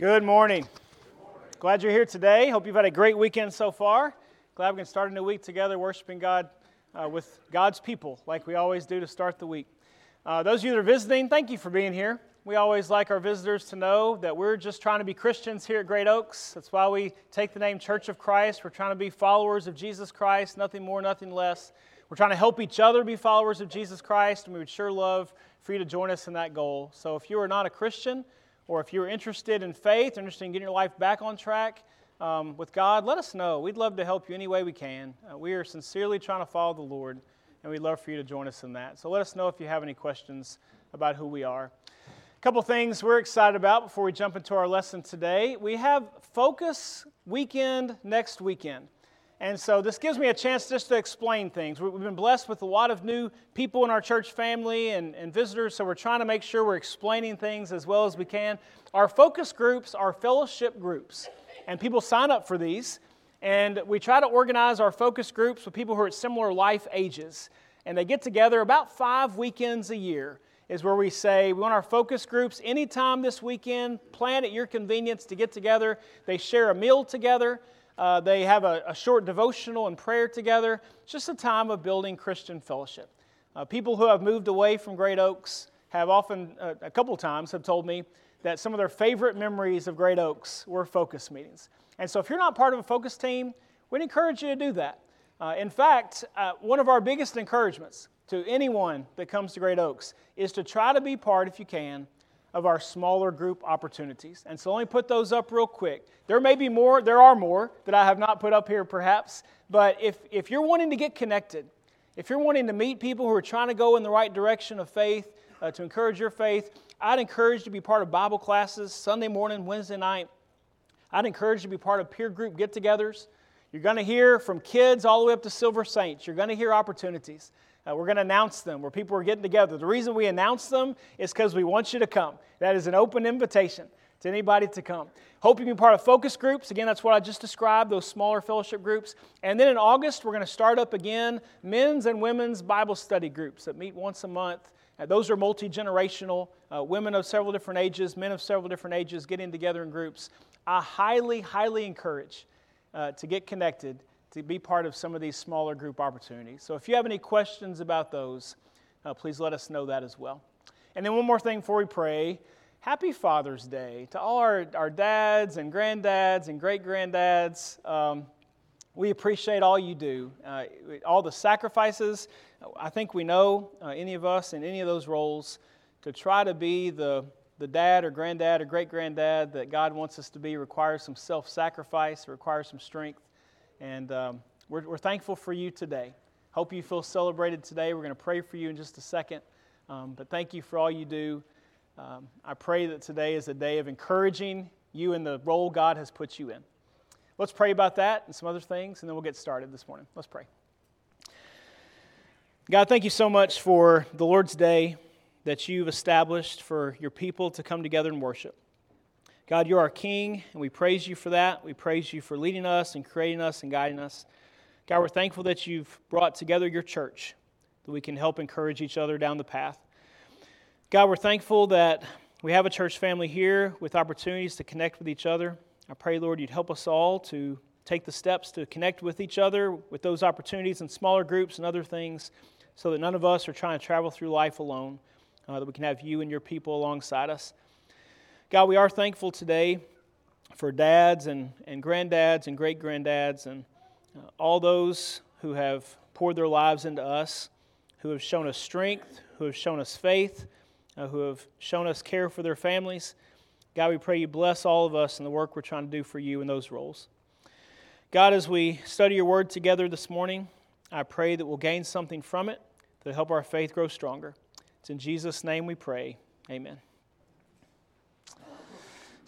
Good morning. Glad you're here today. Hope you've had a great weekend so far. Glad we can start a new week together worshiping God uh, with God's people, like we always do to start the week. Uh, those of you that are visiting, thank you for being here. We always like our visitors to know that we're just trying to be Christians here at Great Oaks. That's why we take the name Church of Christ. We're trying to be followers of Jesus Christ, nothing more, nothing less. We're trying to help each other be followers of Jesus Christ, and we would sure love for you to join us in that goal. So if you are not a Christian, or if you're interested in faith, interested in getting your life back on track um, with God, let us know. We'd love to help you any way we can. Uh, we are sincerely trying to follow the Lord, and we'd love for you to join us in that. So let us know if you have any questions about who we are. A couple things we're excited about before we jump into our lesson today. We have Focus Weekend next weekend. And so this gives me a chance just to explain things. We've been blessed with a lot of new people in our church family and, and visitors, so we're trying to make sure we're explaining things as well as we can. Our focus groups are fellowship groups, and people sign up for these. And we try to organize our focus groups with people who are at similar life ages. And they get together about five weekends a year, is where we say we want our focus groups anytime this weekend, plan at your convenience to get together. They share a meal together. Uh, they have a, a, short devotional and prayer together. It's just a time of building Christian fellowship. Uh, people who have moved away from Great Oaks have often, uh, a couple times, have told me that some of their favorite memories of Great Oaks were focus meetings. And so if you're not part of a focus team, we'd encourage you to do that. Uh, in fact, uh, one of our biggest encouragements to anyone that comes to Great Oaks is to try to be part, if you can, of our smaller group opportunities. And so let me put those up real quick. There may be more, there are more that I have not put up here perhaps, but if, if you're wanting to get connected, if you're wanting to meet people who are trying to go in the right direction of faith, uh, to encourage your faith, I'd encourage you to be part of Bible classes Sunday morning, Wednesday night. I'd encourage you to be part of peer group get togethers. You're going to hear from kids all the way up to Silver Saints. You're going to hear opportunities. Uh, we're going to announce them where people are getting together. The reason we announce them is because we want you to come. That is an open invitation to anybody to come. Hope you can be part of focus groups. Again, that's what I just described, those smaller fellowship groups. And then in August, we're going to start up again men's and women's Bible study groups that meet once a month. Uh, those are multi generational, uh, women of several different ages, men of several different ages getting together in groups. I highly, highly encourage uh, to get connected to be part of some of these smaller group opportunities. So if you have any questions about those, uh, please let us know that as well. And then one more thing before we pray. Happy Father's Day to all our, our dads and granddads and great granddads. Um, we appreciate all you do, uh, all the sacrifices. I think we know, uh, any of us in any of those roles, to try to be the, the dad or granddad or great granddad that God wants us to be requires some self sacrifice, requires some strength. And um, we're, we're thankful for you today. Hope you feel celebrated today. We're going to pray for you in just a second. Um, but thank you for all you do. Um, I pray that today is a day of encouraging you in the role God has put you in. Let's pray about that and some other things, and then we'll get started this morning. Let's pray. God, thank you so much for the Lord's Day that you've established for your people to come together and worship. God, you're our King, and we praise you for that. We praise you for leading us and creating us and guiding us. God, we're thankful that you've brought together your church, that we can help encourage each other down the path. God, we're thankful that we have a church family here with opportunities to connect with each other. I pray, Lord, you'd help us all to take the steps to connect with each other with those opportunities in smaller groups and other things so that none of us are trying to travel through life alone, uh, that we can have you and your people alongside us. God, we are thankful today for dads and, and granddads and great granddads and uh, all those who have poured their lives into us, who have shown us strength, who have shown us faith, uh, who have shown us care for their families. God, we pray you bless all of us in the work we're trying to do for you in those roles. God, as we study your word together this morning, I pray that we'll gain something from it to help our faith grow stronger. It's in Jesus' name we pray. Amen.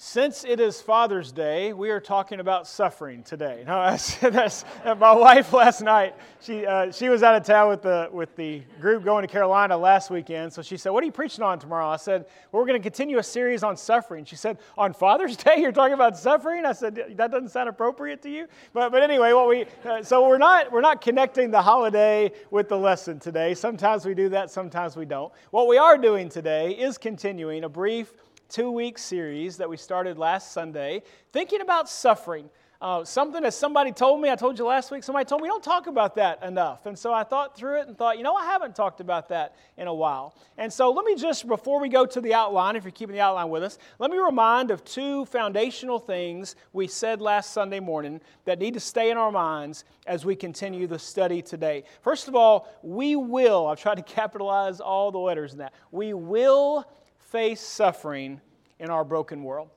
Since it is Father's Day, we are talking about suffering today. No, that's, that's my wife last night. She, uh, she was out of town with the, with the group going to Carolina last weekend. So she said, What are you preaching on tomorrow? I said, well, We're going to continue a series on suffering. She said, On Father's Day, you're talking about suffering? I said, That doesn't sound appropriate to you. But, but anyway, what we, uh, so we're not, we're not connecting the holiday with the lesson today. Sometimes we do that, sometimes we don't. What we are doing today is continuing a brief two week series that we started last Sunday, thinking about suffering. Uh, something that somebody told me, I told you last week, somebody told me, don't talk about that enough. And so I thought through it and thought, you know, I haven't talked about that in a while. And so let me just, before we go to the outline, if you're keeping the outline with us, let me remind of two foundational things we said last Sunday morning that need to stay in our minds as we continue the study today. First of all, we will, I've tried to capitalize all the letters in that, we will face suffering in our broken world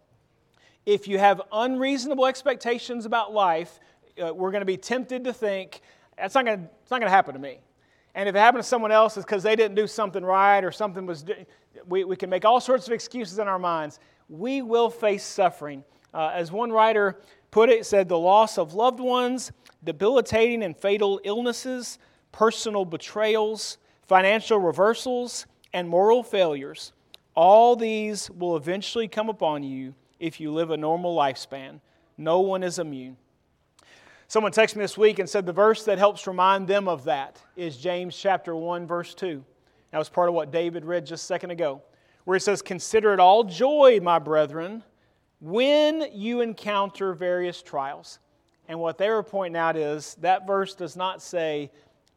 if you have unreasonable expectations about life, uh, we're going to be tempted to think, that's not going to, happen to me. And if it happened to someone else, it's because they didn't do something right or something was, we, we can make all sorts of excuses in our minds. We will face suffering. Uh, as one writer put it, said, the loss of loved ones, debilitating and fatal illnesses, personal betrayals, financial reversals, and moral failures, all these will eventually come upon you if you live a normal lifespan. No one is immune. Someone texted me this week and said the verse that helps remind them of that is James chapter 1, verse 2. That was part of what David read just a second ago, where it says, Consider it all joy, my brethren, when you encounter various trials. And what they were pointing out is that verse does not say,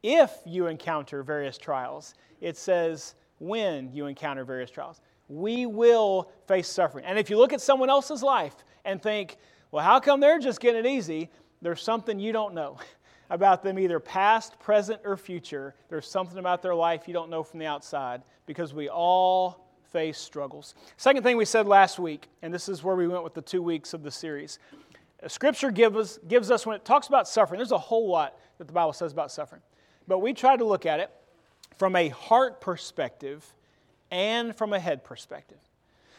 if you encounter various trials, it says, when you encounter various trials we will face suffering. And if you look at someone else's life and think, well, how come they're just getting it easy? There's something you don't know about them, either past, present, or future. There's something about their life you don't know from the outside because we all face struggles. Second thing we said last week, and this is where we went with the two weeks of the series. Scripture gives us, gives us when it talks about suffering, there's a whole lot that the Bible says about suffering. But we try to look at it from a heart perspective and from a head perspective.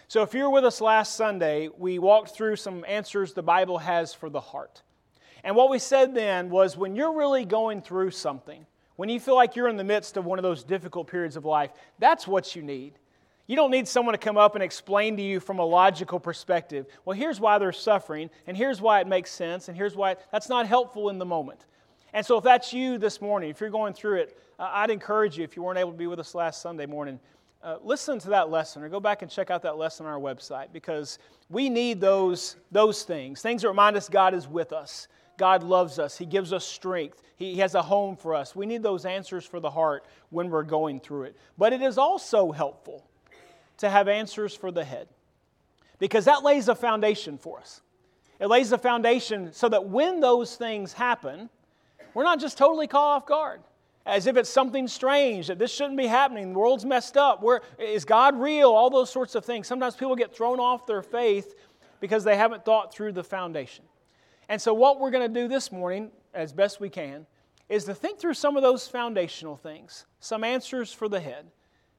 So, if you were with us last Sunday, we walked through some answers the Bible has for the heart. And what we said then was when you're really going through something, when you feel like you're in the midst of one of those difficult periods of life, that's what you need. You don't need someone to come up and explain to you from a logical perspective, well, here's why they're suffering, and here's why it makes sense, and here's why that's not helpful in the moment. And so, if that's you this morning, if you're going through it, I'd encourage you, if you weren't able to be with us last Sunday morning, uh, listen to that lesson or go back and check out that lesson on our website because we need those, those things things that remind us God is with us. God loves us. He gives us strength. He has a home for us. We need those answers for the heart when we're going through it. But it is also helpful to have answers for the head because that lays a foundation for us. It lays a foundation so that when those things happen, we're not just totally caught off guard as if it's something strange, that this shouldn't be happening, the world's messed up. Where, is God real? All those sorts of things. Sometimes people get thrown off their faith because they haven't thought through the foundation. And so, what we're going to do this morning, as best we can, is to think through some of those foundational things, some answers for the head,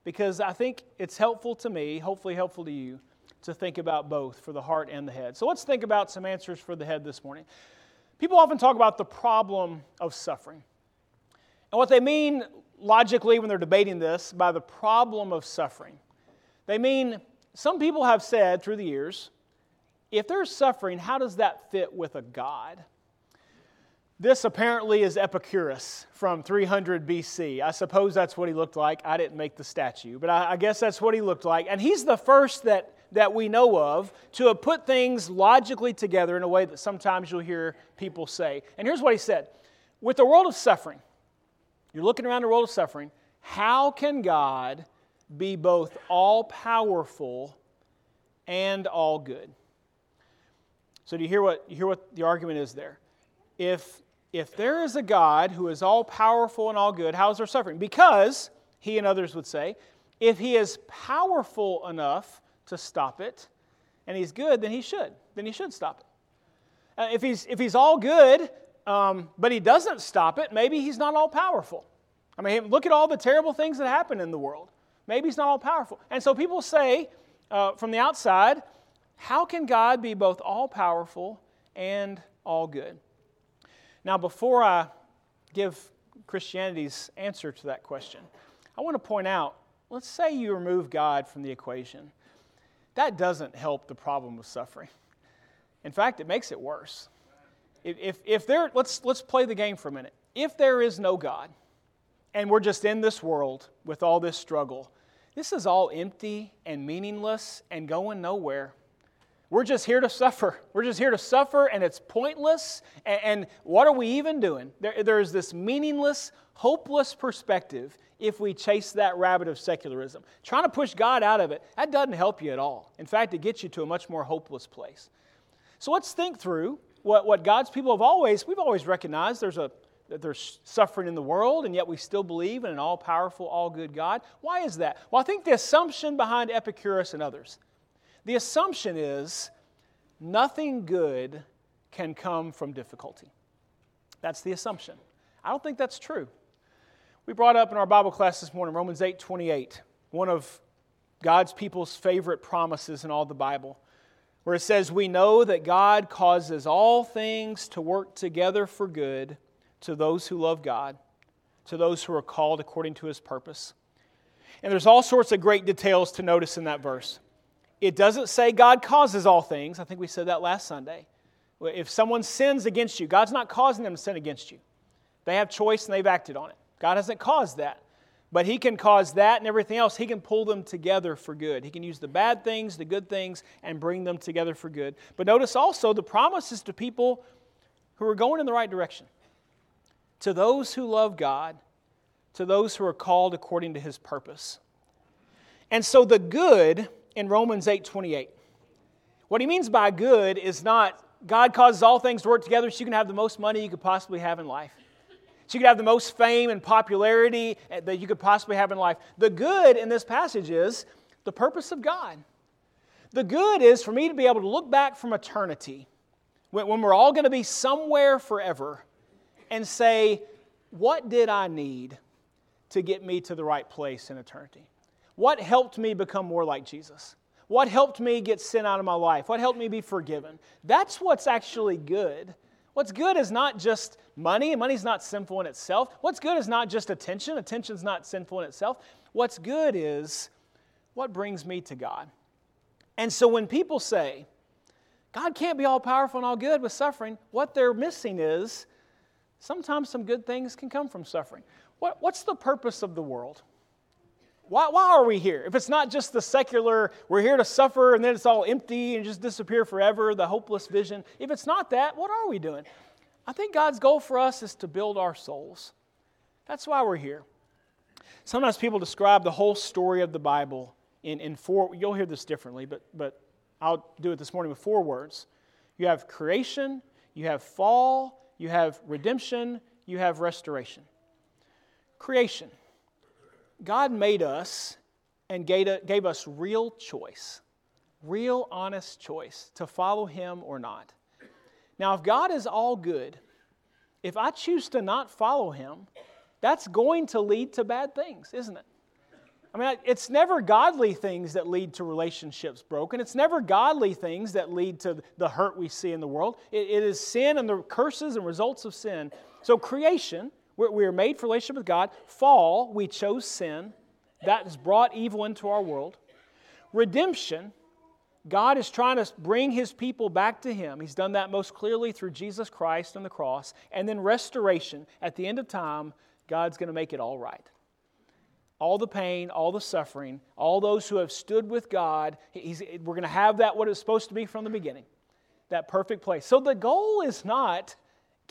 because I think it's helpful to me, hopefully helpful to you, to think about both for the heart and the head. So, let's think about some answers for the head this morning. People often talk about the problem of suffering. And what they mean logically when they're debating this by the problem of suffering, they mean some people have said through the years, if there's suffering, how does that fit with a God? This apparently is Epicurus from 300 BC. I suppose that's what he looked like. I didn't make the statue, but I, guess that's what he looked like. And he's the first that, that we know of to have put things logically together in a way that sometimes you'll hear people say. And here's what he said With the world of suffering, you're looking around the world of suffering. How can God be both all powerful and all good? So do you hear what you hear what the argument is there? If if there is a God who is all powerful and all good, how is there suffering? Because he and others would say, if he is powerful enough to stop it, and he's good, then he should. Then he should stop it. Uh, if, he's, if he's all good, um, but he doesn't stop it, maybe he's not all powerful. I mean, look at all the terrible things that happen in the world. Maybe he's not all powerful. And so people say uh, from the outside, how can God be both all powerful and all good? Now, before I give Christianity's answer to that question, I want to point out let's say you remove God from the equation. That doesn't help the problem of suffering. In fact, it makes it worse. If, if there, let's, let's play the game for a minute. If there is no God, and we're just in this world with all this struggle, this is all empty and meaningless and going nowhere. We're just here to suffer. We're just here to suffer, and it's pointless. And, and what are we even doing? There, there's this meaningless, hopeless perspective if we chase that rabbit of secularism. Trying to push God out of it, that doesn't help you at all. In fact, it gets you to a much more hopeless place. So let's think through what, what God's people have always, we've always recognized there's a that there's suffering in the world, and yet we still believe in an all powerful, all good God. Why is that? Well, I think the assumption behind Epicurus and others the assumption is nothing good can come from difficulty. That's the assumption. I don't think that's true. We brought up in our Bible class this morning Romans 8 28, one of God's people's favorite promises in all the Bible, where it says, We know that God causes all things to work together for good to those who love God, to those who are called according to his purpose. And there's all sorts of great details to notice in that verse. It doesn't say God causes all things. I think we said that last Sunday. If someone sins against you, God's not causing them to sin against you. They have choice and they've acted on it. God hasn't caused that. But He can cause that and everything else. He can pull them together for good. He can use the bad things, the good things, and bring them together for good. But notice also the promises to people who are going in the right direction. To those who love God, to those who are called according to His purpose. And so the good in Romans 8 28. What he means by good is not God causes all things to work together so you can have the most money you could possibly have in life. You can have the most fame and popularity that you could possibly have in life. The good in this passage is the purpose of God. The good is for me to be able to look back from eternity when we're all going to be somewhere forever and say, What did I need to get me to the right place in eternity? What helped me become more like Jesus? What helped me get sin out of my life? What helped me be forgiven? That's what's actually good. What's good is not just money, money's not sinful in itself. What's good is not just attention, attention's not sinful in itself. What's good is what brings me to God. And so when people say, God can't be all powerful and all good with suffering, what they're missing is sometimes some good things can come from suffering. What, what's the purpose of the world? Why, why are we here? If it's not just the secular, we're here to suffer and then it's all empty and just disappear forever, the hopeless vision. If it's not that, what are we doing? I think God's goal for us is to build our souls. That's why we're here. Sometimes people describe the whole story of the Bible in, in four, you'll hear this differently, but, but I'll do it this morning with four words. You have creation, you have fall, you have redemption, you have restoration. Creation. God made us and gave us real choice, real honest choice to follow Him or not. Now, if God is all good, if I choose to not follow Him, that's going to lead to bad things, isn't it? I mean, it's never godly things that lead to relationships broken. It's never godly things that lead to the hurt we see in the world. it, is sin and the curses and results of sin. So, creation we are made for relationship with God. Fall, we chose sin. That has brought evil into our world. Redemption, God is trying to bring his people back to him. He's done that most clearly through Jesus Christ and the cross. And then restoration, at the end of time, God's going to make it all right. All the pain, all the suffering, all those who have stood with God, we're going to have that what it's supposed to be from the beginning, that perfect place. So the goal is not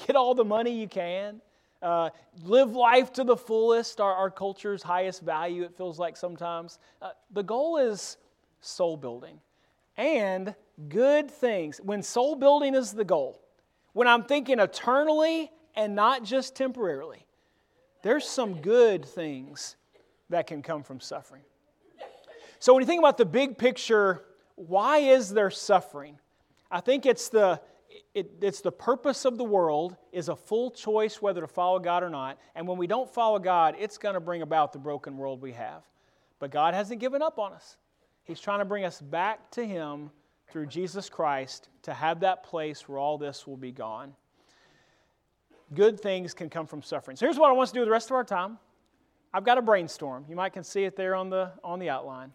get all the money you can, uh, live life to the fullest, our, our culture's highest value, it feels like sometimes. Uh, the goal is soul building and good things. When soul building is the goal, when I'm thinking eternally and not just temporarily, there's some good things that can come from suffering. So when you think about the big picture, why is there suffering? I think it's the it, it's the purpose of the world is a full choice whether to follow God or not. And when we don't follow God, it's going to bring about the broken world we have. But God hasn't given up on us. He's trying to bring us back to Him through Jesus Christ to have that place where all this will be gone. Good things can come from suffering. So here's what I want to do with the rest of our time. I've got a brainstorm. You might can see it there on the on the outline.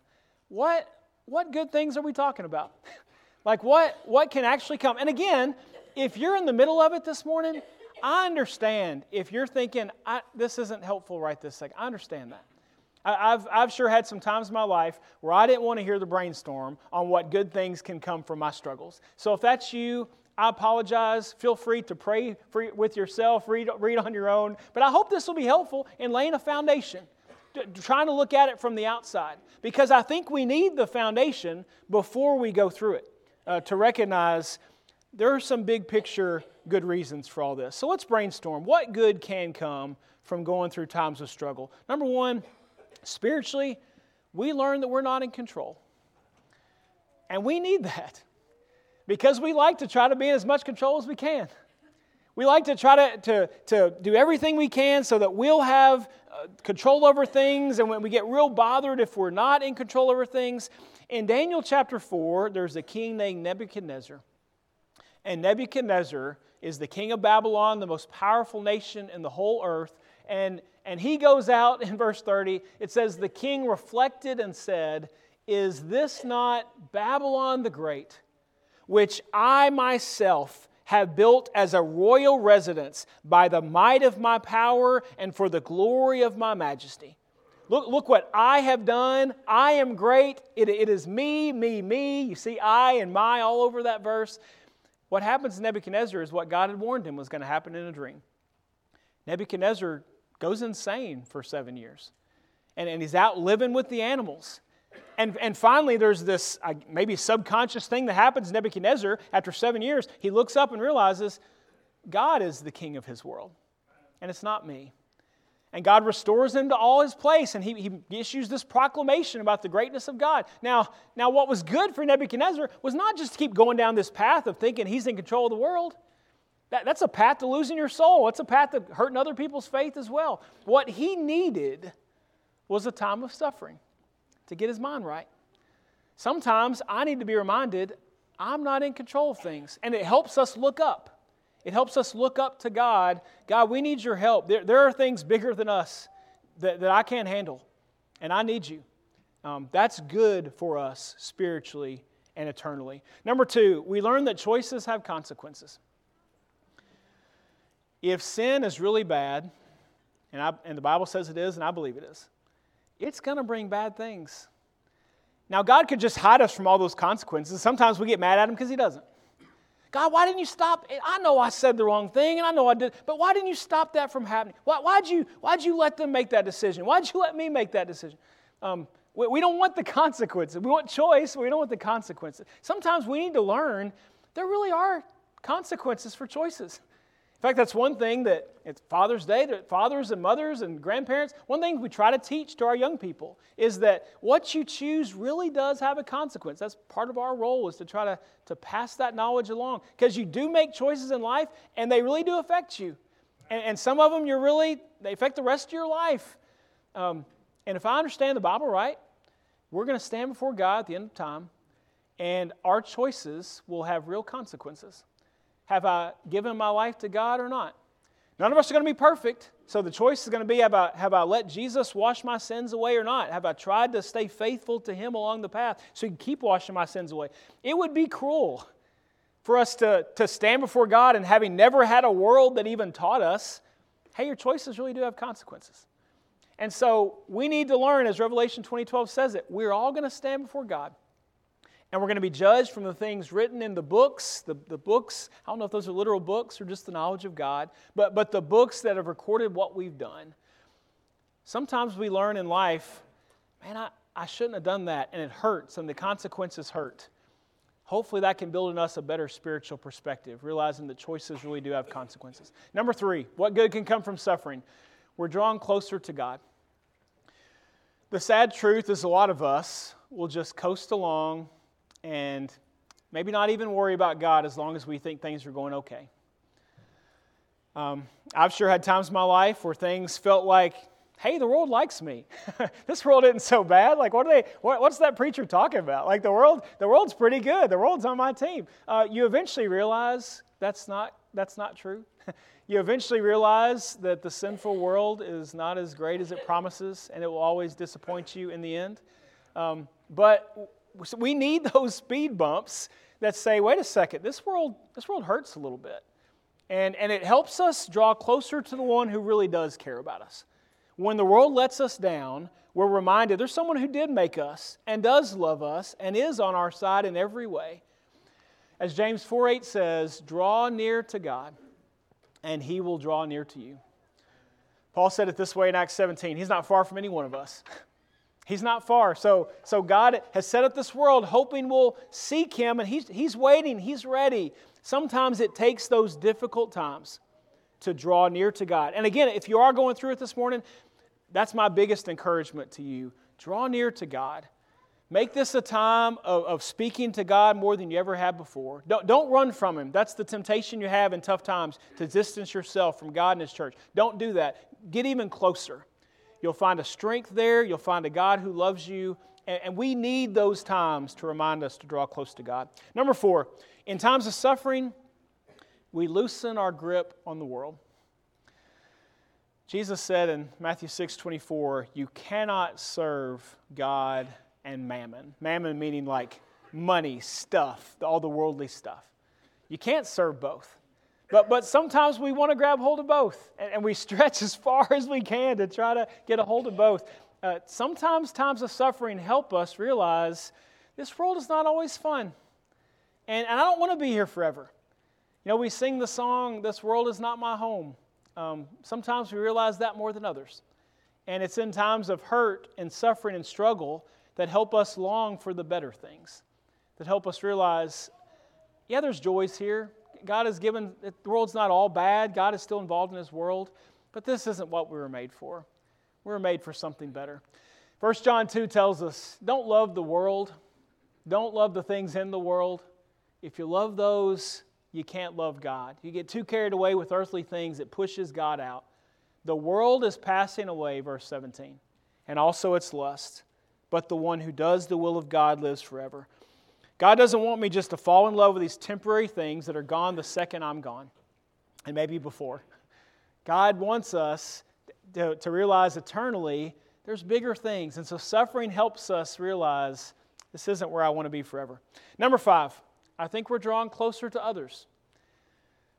What what good things are we talking about? Like what, what can actually come? And again, if you're in the middle of it this morning, I understand if you're thinking, this isn't helpful right this second. I understand that. I've, I've sure had some times in my life where I didn't want to hear the brainstorm on what good things can come from my struggles. So if that's you, I apologize. Feel free to pray for, with yourself, read, read on your own. But I hope this will be helpful in laying a foundation, trying to look at it from the outside. Because I think we need the foundation before we go through it uh, to recognize there are some big picture good reasons for all this. So let's brainstorm. What good can come from going through times of struggle? Number one, spiritually, we learn that we're not in control. And we need that because we like to try to be in as much control as we can. We like to try to, to, to do everything we can so that we'll have uh, control over things, and when we get real bothered if we're not in control over things. In Daniel chapter 4, there's a king named Nebuchadnezzar. And Nebuchadnezzar is the king of Babylon, the most powerful nation in the whole earth. And, and he goes out in verse 30. It says, The king reflected and said, Is this not Babylon the Great, which I myself have built as a royal residence by the might of my power and for the glory of my majesty? Look, look what I have done. I am great. It, it is me, me, me. You see I and my all over that verse. What happens to Nebuchadnezzar is what God had warned him was going to happen in a dream. Nebuchadnezzar goes insane for seven years, and, and he's out living with the animals. And, and finally, there's this uh, maybe subconscious thing that happens. Nebuchadnezzar, after seven years, he looks up and realizes God is the king of his world, and it's not me. And God restores him to all his place, and he, he issues this proclamation about the greatness of God. Now, now, what was good for Nebuchadnezzar was not just to keep going down this path of thinking he's in control of the world. That, that's a path to losing your soul. It's a path to hurting other people's faith as well. What he needed was a time of suffering to get his mind right. Sometimes I need to be reminded I'm not in control of things, and it helps us look up. It helps us look up to God. God, we need your help. There, there are things bigger than us that, that I can't handle, and I need you. Um, that's good for us spiritually and eternally. Number two, we learn that choices have consequences. If sin is really bad, and, I, and the Bible says it is, and I believe it is, it's going to bring bad things. Now, God could just hide us from all those consequences. Sometimes we get mad at Him because He doesn't. God, why didn't you stop? I know I said the wrong thing and I know I did, but why didn't you stop that from happening? Why, why'd, you, why'd you let them make that decision? Why'd you let me make that decision? Um, we, we don't want the consequences. We want choice, we don't want the consequences. Sometimes we need to learn there really are consequences for choices fact, that's one thing that it's Father's Day, that fathers and mothers and grandparents, one thing we try to teach to our young people is that what you choose really does have a consequence. That's part of our role is to try to, to pass that knowledge along. Because you do make choices in life and they really do affect you. And, and some of them you're really, they affect the rest of your life. Um, and if I understand the Bible right, we're going to stand before God at the end of time and our choices will have real consequences. Have I given my life to God or not? None of us are going to be perfect. So the choice is going to be have I, have I let Jesus wash my sins away or not? Have I tried to stay faithful to Him along the path so He can keep washing my sins away? It would be cruel for us to, to stand before God and having never had a world that even taught us, hey, your choices really do have consequences. And so we need to learn, as Revelation 2012 says it, we're all going to stand before God and we're going to be judged from the things written in the books, the, the books, I don't know if those are literal books or just the knowledge of God, but, but the books that have recorded what we've done. Sometimes we learn in life, man, I, I shouldn't have done that, and it hurts, and the consequences hurt. Hopefully, that can build in us a better spiritual perspective, realizing that choices really do have consequences. Number three, what good can come from suffering? We're drawn closer to God. The sad truth is, a lot of us will just coast along and maybe not even worry about God as long as we think things are going okay. Um, I've sure had times in my life where things felt like, hey, the world likes me. this world isn't so bad. Like, what are they? What, what's that preacher talking about? Like, the world, the world's pretty good. The world's on my team. Uh, you eventually realize that's not that's not true. you eventually realize that the sinful world is not as great as it promises, and it will always disappoint you in the end. Um, but we need those speed bumps that say, wait a second, this world, this world hurts a little bit. And, and it helps us draw closer to the one who really does care about us. When the world lets us down, we're reminded there's someone who did make us and does love us and is on our side in every way. As James 4 8 says, draw near to God, and he will draw near to you. Paul said it this way in Acts 17 He's not far from any one of us. He's not far. So, so God has set up this world hoping we'll seek Him, and he's, he's waiting, He's ready. Sometimes it takes those difficult times to draw near to God. And again, if you are going through it this morning, that's my biggest encouragement to you. Draw near to God. Make this a time of, of speaking to God more than you ever have before. Don't, don't run from Him. That's the temptation you have in tough times to distance yourself from God and His church. Don't do that. Get even closer. You'll find a strength there. You'll find a God who loves you. And, we need those times to remind us to draw close to God. Number four, in times of suffering, we loosen our grip on the world. Jesus said in Matthew 6 24, You cannot serve God and mammon. Mammon meaning like money, stuff, all the worldly stuff. You can't serve both. But, but sometimes we want to grab hold of both, and, and, we stretch as far as we can to try to get a hold of both. Uh, sometimes times of suffering help us realize this world is not always fun. And, and I don't want to be here forever. You know, we sing the song, This World is Not My Home. Um, sometimes we realize that more than others. And it's in times of hurt and suffering and struggle that help us long for the better things, that help us realize, yeah, there's joys here. God has given, the world's not all bad. God is still involved in His world, but this isn't what we were made for. We were made for something better. 1 John 2 tells us don't love the world, don't love the things in the world. If you love those, you can't love God. You get too carried away with earthly things, it pushes God out. The world is passing away, verse 17, and also its lust, but the one who does the will of God lives forever. God doesn't want me just to fall in love with these temporary things that are gone the second I'm gone, and maybe before. God wants us to, to realize eternally there's bigger things. And so suffering helps us realize this isn't where I want to be forever. Number five, I think we're drawn closer to others.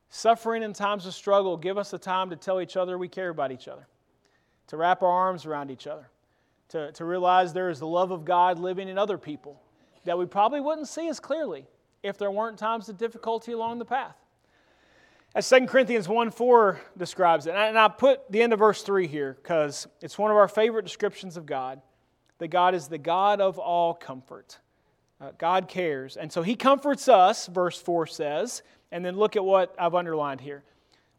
Suffering in times of struggle give us the time to tell each other we care about each other, to wrap our arms around each other, to, to realize there is the love of God living in other people that we probably wouldn't see as clearly if there weren't times of difficulty along the path. As 2 Corinthians 1 4 describes it, and I put the end of verse 3 here because it's one of our favorite descriptions of God that God is the God of all comfort. Uh, God cares. And so He comforts us, verse 4 says, and then look at what I've underlined here.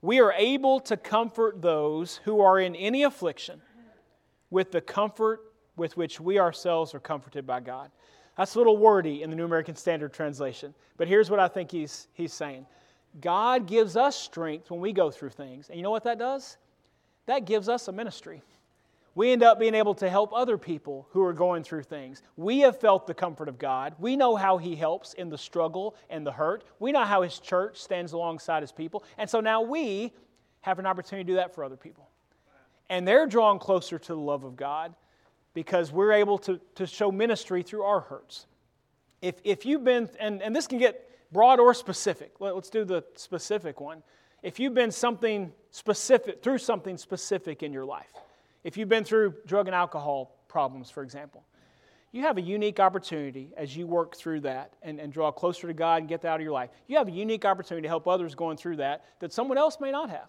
We are able to comfort those who are in any affliction with the comfort with which we ourselves are comforted by God. That's a little wordy in the New American Standard Translation. But here's what I think he's, he's saying God gives us strength when we go through things. And you know what that does? That gives us a ministry. We end up being able to help other people who are going through things. We have felt the comfort of God. We know how He helps in the struggle and the hurt. We know how His church stands alongside His people. And so now we have an opportunity to do that for other people. And they're drawn closer to the love of God because we're able to, to show ministry through our hurts. If, if you've been, and, and this can get broad or specific, Let, let's do the specific one. If you've been something specific, through something specific in your life, if you've been through drug and alcohol problems, for example, you have a unique opportunity as you work through that and, and draw closer to God and get that out of your life. You have a unique opportunity to help others going through that that someone else may not have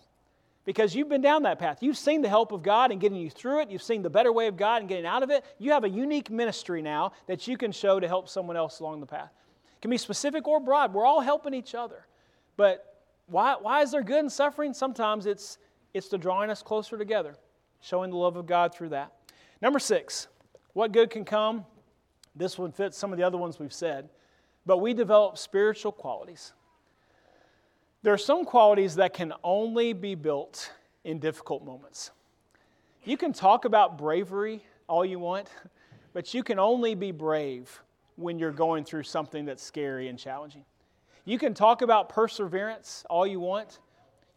because you've been down that path. You've seen the help of God in getting you through it. You've seen the better way of God in getting out of it. You have a unique ministry now that you can show to help someone else along the path. It can be specific or broad. We're all helping each other. But why, why is there good in suffering? Sometimes it's, it's to drawing us closer together, showing the love of God through that. Number six, what good can come? This one fits some of the other ones we've said. But we develop spiritual qualities. There are some qualities that can only be built in difficult moments. You can talk about bravery all you want, but you can only be brave when you're going through something that's scary and challenging. You can talk about perseverance all you want.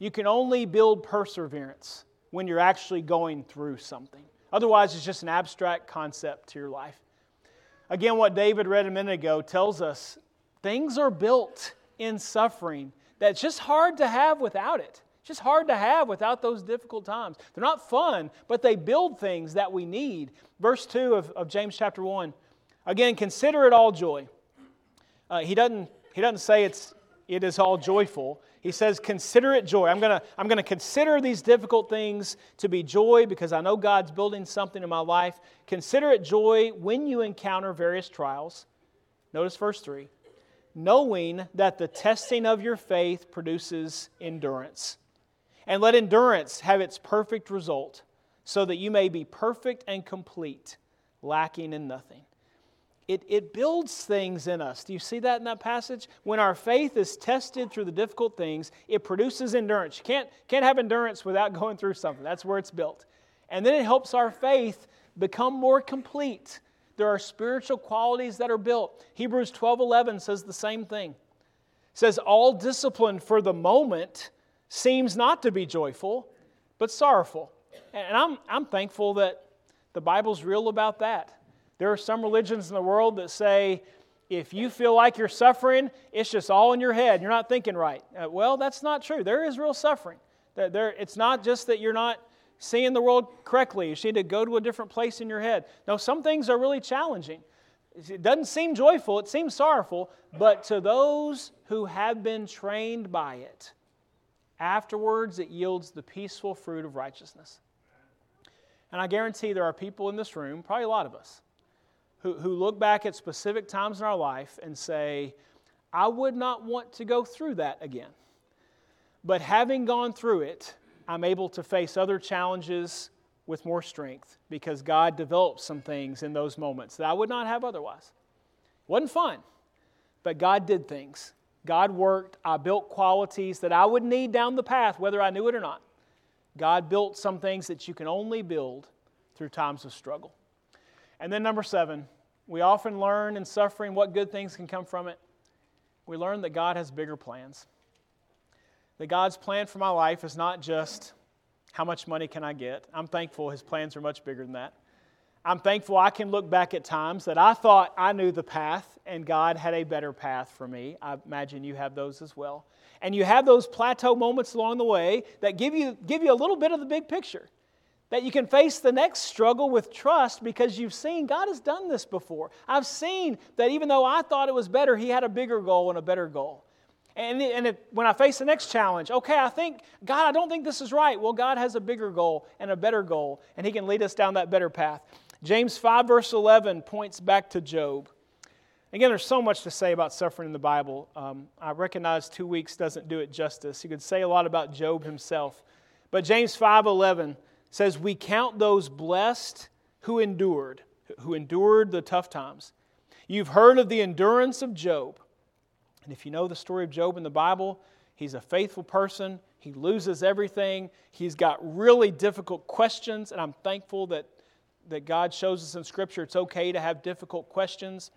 You can only build perseverance when you're actually going through something. Otherwise, it's just an abstract concept to your life. Again, what David read a minute ago tells us things are built in suffering that's just hard to have without it. It's just hard to have without those difficult times. They're not fun, but they build things that we need. Verse 2 of, of James chapter 1. Again, consider it all joy. Uh, he, doesn't, he doesn't say it's, it is all joyful. He says, consider it joy. I'm going to I'm going to consider these difficult things to be joy because I know God's building something in my life. Consider it joy when you encounter various trials. Notice verse 3 knowing that the testing of your faith produces endurance. And let endurance have its perfect result, so that you may be perfect and complete, lacking in nothing. It, it builds things in us. Do you see that in that passage? When our faith is tested through the difficult things, it produces endurance. You can't, can't have endurance without going through something. That's where it's built. And then it helps our faith become more complete there are spiritual qualities that are built. Hebrews 12:11 says the same thing. It says all discipline for the moment seems not to be joyful, but sorrowful. And I'm, I'm thankful that the Bible's real about that. There are some religions in the world that say if you feel like you're suffering, it's just all in your head. You're not thinking right. Uh, well, that's not true. There is real suffering. There, it's not just that you're not seeing the world correctly. You need to go to a different place in your head. No, some things are really challenging. It doesn't seem joyful, it seems sorrowful, but to those who have been trained by it, afterwards it yields the peaceful fruit of righteousness. And I guarantee there are people in this room, probably a lot of us, who, who look back at specific times in our life and say, I would not want to go through that again. But having gone through it, I'm able to face other challenges with more strength because God developed some things in those moments that I would not have otherwise. Wasn't fun, but God did things. God worked. I built qualities that I would need down the path, whether I knew it or not. God built some things that you can only build through times of struggle. And then, number seven, we often learn in suffering what good things can come from it. We learn that God has bigger plans that God's plan for my life is not just how much money can I get. I'm thankful his plans are much bigger than that. I'm thankful I can look back at times that I thought I knew the path and God had a better path for me. I imagine you have those as well. And you have those plateau moments along the way that give you, give you a little bit of the big picture. That you can face the next struggle with trust because you've seen God has done this before. I've seen that even though I thought it was better, He had a bigger goal and a better goal. And, and when I face the next challenge, okay, I think, God, I don't think this is right. Well, God has a bigger goal and a better goal, and He can lead us down that better path. James 5, verse 11 points back to Job. Again, there's so much to say about suffering in the Bible. Um, I recognize two weeks doesn't do it justice. You could say a lot about Job himself. But James 5:11 says, "We count those blessed who endured, who endured the tough times. You've heard of the endurance of Job, and if you know the story of Job in the Bible, he's a faithful person. He loses everything. He's got really difficult questions, and I'm thankful that, that God shows us in Scripture it's okay to have difficult questions.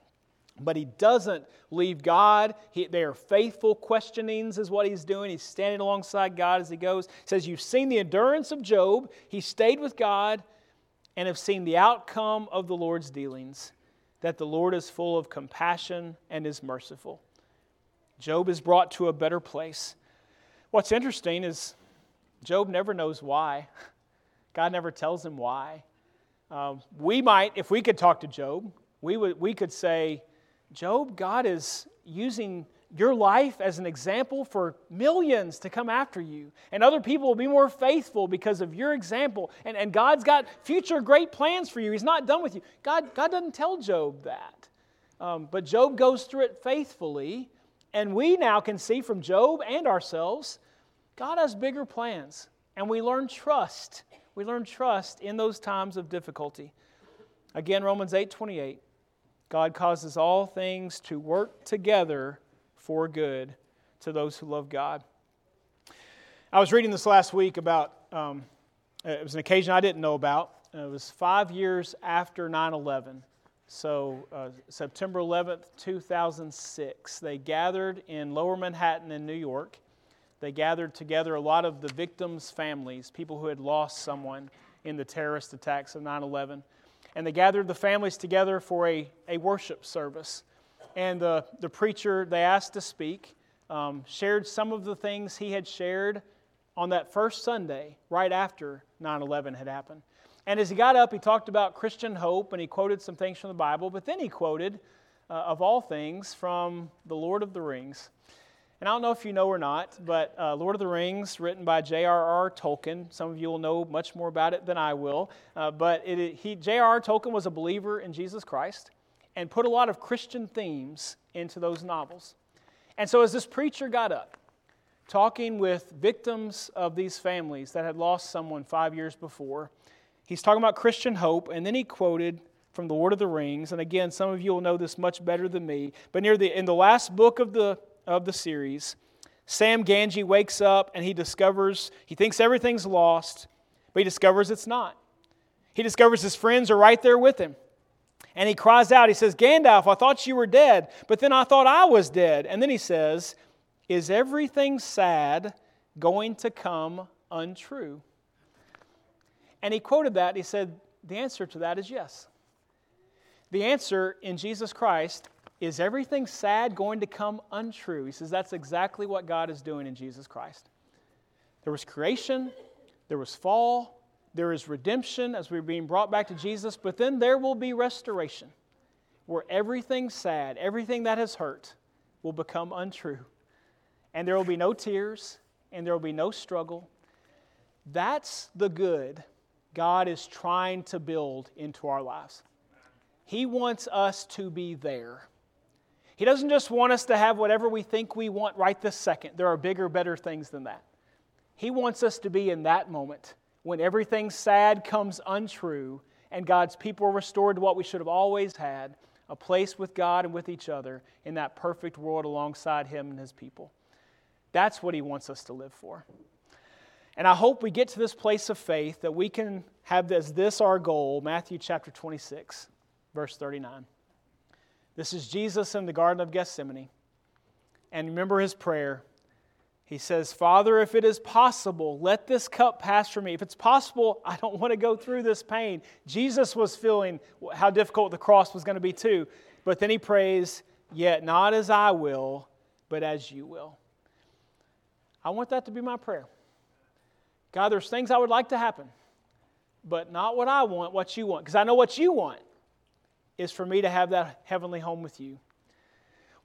But he doesn't leave God. He, they are faithful questionings, is what he's doing. He's standing alongside God as he goes. He says, You've seen the endurance of Job. He stayed with God and have seen the outcome of the Lord's dealings, that the Lord is full of compassion and is merciful. Job is brought to a better place. What's interesting is Job never knows why. God never tells him why. Um, we might, if we could talk to Job, we, would, we could say, Job, God is using your life as an example for millions to come after you. And other people will be more faithful because of your example. And, and God's got future great plans for you. He's not done with you. God, God doesn't tell Job that. Um, but Job goes through it faithfully and we now can see from Job and ourselves, God has bigger plans. And we learn trust. We learn trust in those times of difficulty. Again, Romans 8 28. God causes all things to work together for good to those who love God. I was reading this last week about, um, it was an occasion I didn't know about. It was five years after 9 11. So, uh, September 11th, 2006, they gathered in lower Manhattan in New York. They gathered together a lot of the victims' families, people who had lost someone in the terrorist attacks of 9 11. And they gathered the families together for a, a worship service. And the, the preacher they asked to speak um, shared some of the things he had shared on that first Sunday, right after 9 11 had happened. And as he got up, he talked about Christian hope and he quoted some things from the Bible, but then he quoted, uh, of all things, from The Lord of the Rings. And I don't know if you know or not, but uh, Lord of the Rings, written by J.R.R. Tolkien. Some of you will know much more about it than I will. Uh, but it, he, J.R.R. Tolkien was a believer in Jesus Christ and put a lot of Christian themes into those novels. And so as this preacher got up, talking with victims of these families that had lost someone five years before, he's talking about Christian hope, and then he quoted from the Lord of the Rings. And again, some of you will know this much better than me. But near the in the last book of the of the series, Sam Gamgee wakes up and he discovers, he thinks everything's lost, but he discovers it's not. He discovers his friends are right there with him. And he cries out, he says, Gandalf, I thought you were dead, but then I thought I was dead. And then he says, Is everything sad going to come untrue? And he quoted that. He said, The answer to that is yes. The answer in Jesus Christ is everything sad going to come untrue? He says that's exactly what God is doing in Jesus Christ. There was creation, there was fall, there is redemption as we're being brought back to Jesus, but then there will be restoration where everything sad, everything that has hurt, will become untrue. And there will be no tears, and there will be no struggle. That's the good God is trying to build into our lives. He wants us to be there. He doesn't just want us to have whatever we think we want right this second. There are bigger, better things than that. He wants us to be in that moment when everything sad comes untrue and God's people are restored to what we should have always had a place with God and with each other in that perfect world alongside Him and His people. That's what He wants us to live for. And I hope we get to this place of faith that we can have as this our goal, Matthew chapter 26, verse 39. This is Jesus in the Garden of Gethsemane. And remember his prayer. He says, Father, if it is possible, let this cup pass from me. If it's possible, I don't want to go through this pain. Jesus was feeling how difficult the cross was going to be, too. But then he prays, Yet not as I will, but as you will. I want that to be my prayer. God, there's things I would like to happen, but not what I want, what you want. Because I know what you want is for me to have that heavenly home with you.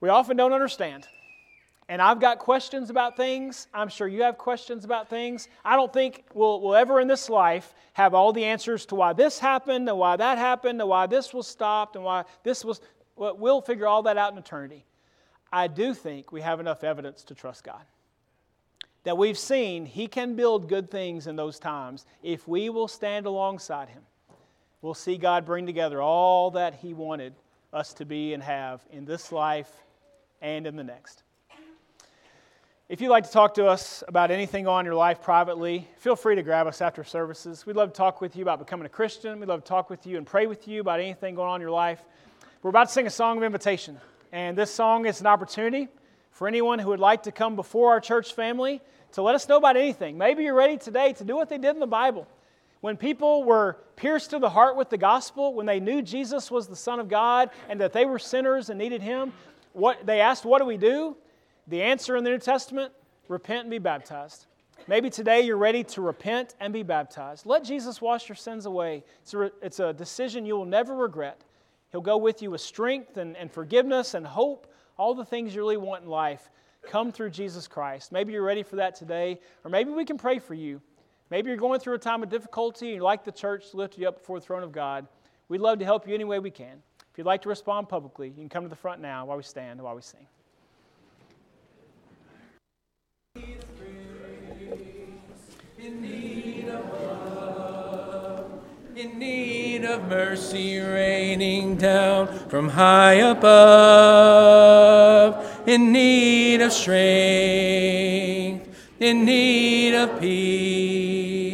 We often don't understand. And I've got questions about things. I'm sure you have questions about things. I don't think we'll, we'll ever in this life have all the answers to why this happened, and why that happened, and why this was stopped, and why this was. Well, we'll figure all that out in eternity. I do think we have enough evidence to trust God. That we've seen He can build good things in those times if we will stand alongside Him we'll see God bring together all that He wanted us to be and have in this life and in the next. If you'd like to talk to us about anything on your life privately, feel free to grab us after services. We'd love to talk with you about becoming a Christian. We'd love to talk with you and pray with you about anything going on in your life. We're about to sing a song of invitation, and this song is an opportunity for anyone who would like to come before our church family to let us know about anything. Maybe you're ready today to do what they did in the Bible when people were pierced to the heart with the gospel, when they knew Jesus was the Son of God and that they were sinners and needed Him, what, they asked, What do we do? The answer in the New Testament repent and be baptized. Maybe today you're ready to repent and be baptized. Let Jesus wash your sins away. It's a, it's a decision you will never regret. He'll go with you with strength and, and forgiveness and hope, all the things you really want in life come through Jesus Christ. Maybe you're ready for that today, or maybe we can pray for you. Maybe you're going through a time of difficulty and you'd like the church to lift you up before the throne of God. We'd love to help you any way we can. If you'd like to respond publicly, you can come to the front now while we stand while we sing. In need of love, in need of mercy raining down from high above, in need of strength, in need of peace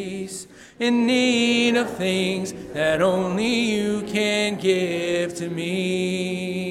in need of things that only you can give to me.